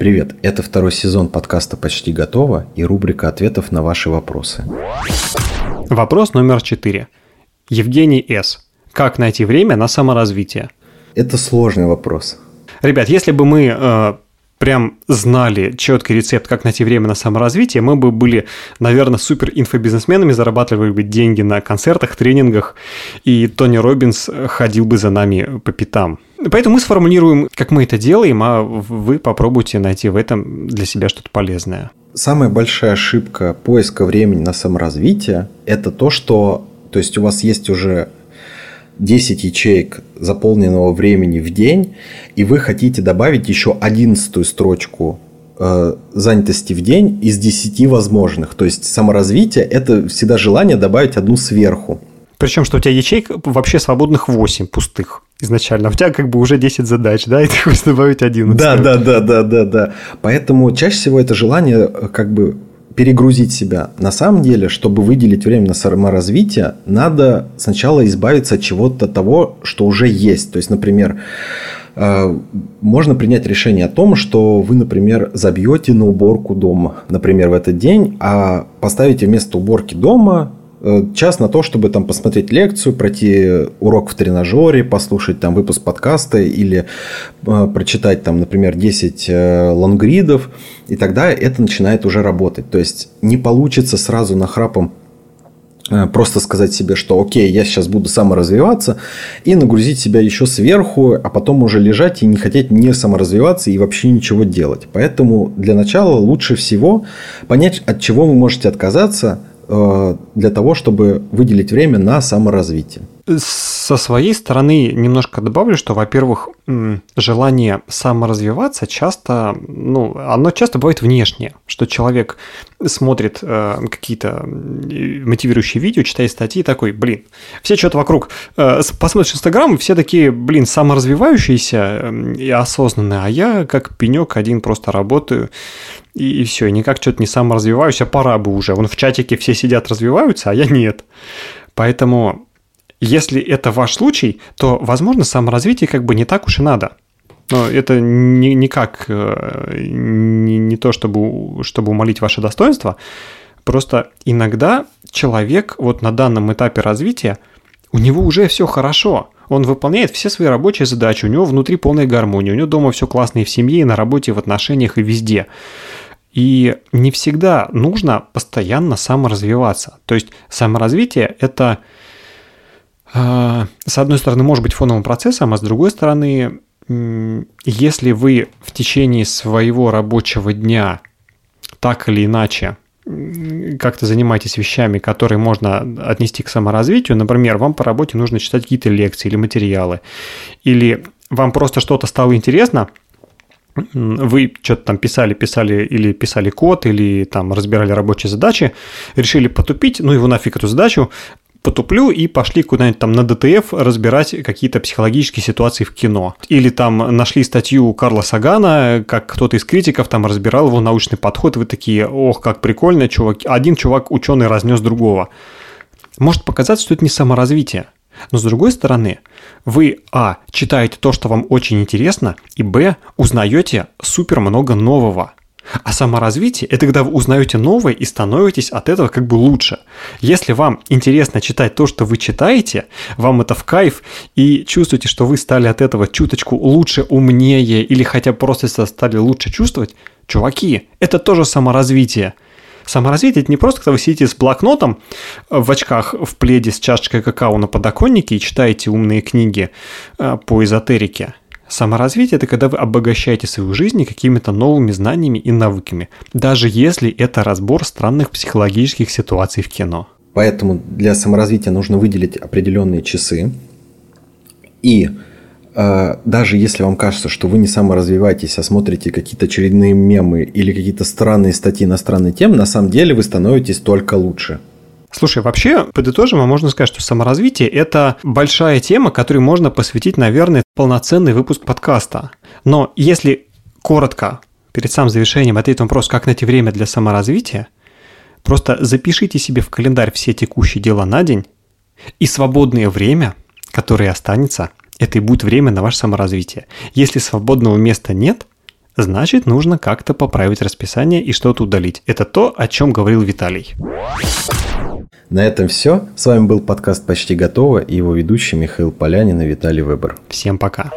Привет, это второй сезон подкаста «Почти готово» и рубрика ответов на ваши вопросы. Вопрос номер четыре. Евгений С. Как найти время на саморазвитие? Это сложный вопрос. Ребят, если бы мы э, прям знали четкий рецепт, как найти время на саморазвитие, мы бы были, наверное, супер инфобизнесменами, зарабатывали бы деньги на концертах, тренингах, и Тони Робинс ходил бы за нами по пятам. Поэтому мы сформулируем, как мы это делаем, а вы попробуйте найти в этом для себя что-то полезное. Самая большая ошибка поиска времени на саморазвитие – это то, что то есть у вас есть уже 10 ячеек заполненного времени в день, и вы хотите добавить еще 11 строчку э, занятости в день из 10 возможных. То есть саморазвитие – это всегда желание добавить одну сверху. Причем, что у тебя ячеек вообще свободных 8 пустых изначально. У тебя как бы уже 10 задач, да, и ты хочешь добавить 11. Да, да, да, да, да, да. Поэтому чаще всего это желание э, как бы перегрузить себя. На самом деле, чтобы выделить время на саморазвитие, надо сначала избавиться от чего-то того, что уже есть. То есть, например, э, можно принять решение о том, что вы, например, забьете на уборку дома, например, в этот день, а поставите вместо уборки дома час на то, чтобы там посмотреть лекцию, пройти урок в тренажере, послушать там выпуск подкаста или э, прочитать там, например, 10 э, лонгридов, и тогда это начинает уже работать. То есть не получится сразу на храпом э, просто сказать себе, что окей, я сейчас буду саморазвиваться, и нагрузить себя еще сверху, а потом уже лежать и не хотеть не саморазвиваться и вообще ничего делать. Поэтому для начала лучше всего понять, от чего вы можете отказаться, Э, для того, чтобы выделить время на саморазвитие. Со своей стороны немножко добавлю, что, во-первых, желание саморазвиваться часто, ну, оно часто бывает внешнее, что человек смотрит э, какие-то мотивирующие видео, читает статьи, такой, блин, все что-то вокруг, э, посмотришь Инстаграм, все такие, блин, саморазвивающиеся и осознанные, а я как пенек один просто работаю, и, и все, и никак что-то не саморазвиваюсь, а пора бы уже. Вон в чатике все сидят, развиваются, а я нет. Поэтому если это ваш случай, то, возможно, саморазвитие как бы не так уж и надо. Но это не, никак э, не, не то, чтобы, чтобы умолить ваше достоинство. Просто иногда человек вот на данном этапе развития, у него уже все хорошо. Он выполняет все свои рабочие задачи, у него внутри полная гармония, у него дома все классно и в семье, и на работе, и в отношениях, и везде. И не всегда нужно постоянно саморазвиваться. То есть саморазвитие – это с одной стороны, может быть фоновым процессом, а с другой стороны, если вы в течение своего рабочего дня так или иначе как-то занимаетесь вещами, которые можно отнести к саморазвитию, например, вам по работе нужно читать какие-то лекции или материалы, или вам просто что-то стало интересно, вы что-то там писали, писали или писали код, или там разбирали рабочие задачи, решили потупить, ну его нафиг эту задачу, потуплю и пошли куда-нибудь там на ДТФ разбирать какие-то психологические ситуации в кино. Или там нашли статью Карла Сагана, как кто-то из критиков там разбирал его научный подход, вы такие, ох, как прикольно, чувак. один чувак ученый разнес другого. Может показаться, что это не саморазвитие. Но с другой стороны, вы, а, читаете то, что вам очень интересно, и, б, узнаете супер много нового. А саморазвитие – это когда вы узнаете новое и становитесь от этого как бы лучше. Если вам интересно читать то, что вы читаете, вам это в кайф, и чувствуете, что вы стали от этого чуточку лучше, умнее, или хотя бы просто стали лучше чувствовать, чуваки, это тоже саморазвитие. Саморазвитие – это не просто, когда вы сидите с блокнотом в очках, в пледе с чашечкой какао на подоконнике и читаете умные книги э, по эзотерике – Саморазвитие – это когда вы обогащаете свою жизнь какими-то новыми знаниями и навыками, даже если это разбор странных психологических ситуаций в кино. Поэтому для саморазвития нужно выделить определенные часы. И э, даже если вам кажется, что вы не саморазвиваетесь, а смотрите какие-то очередные мемы или какие-то странные статьи на странные темы, на самом деле вы становитесь только лучше. Слушай, вообще, подытожим, а можно сказать, что саморазвитие – это большая тема, которой можно посвятить, наверное, полноценный выпуск подкаста. Но если коротко, перед самым завершением ответить на вопрос, как найти время для саморазвития, просто запишите себе в календарь все текущие дела на день, и свободное время, которое останется, это и будет время на ваше саморазвитие. Если свободного места нет, значит нужно как-то поправить расписание и что-то удалить. Это то, о чем говорил Виталий. На этом все. С вами был подкаст «Почти готово» и его ведущий Михаил Полянин и Виталий Вебер. Всем пока.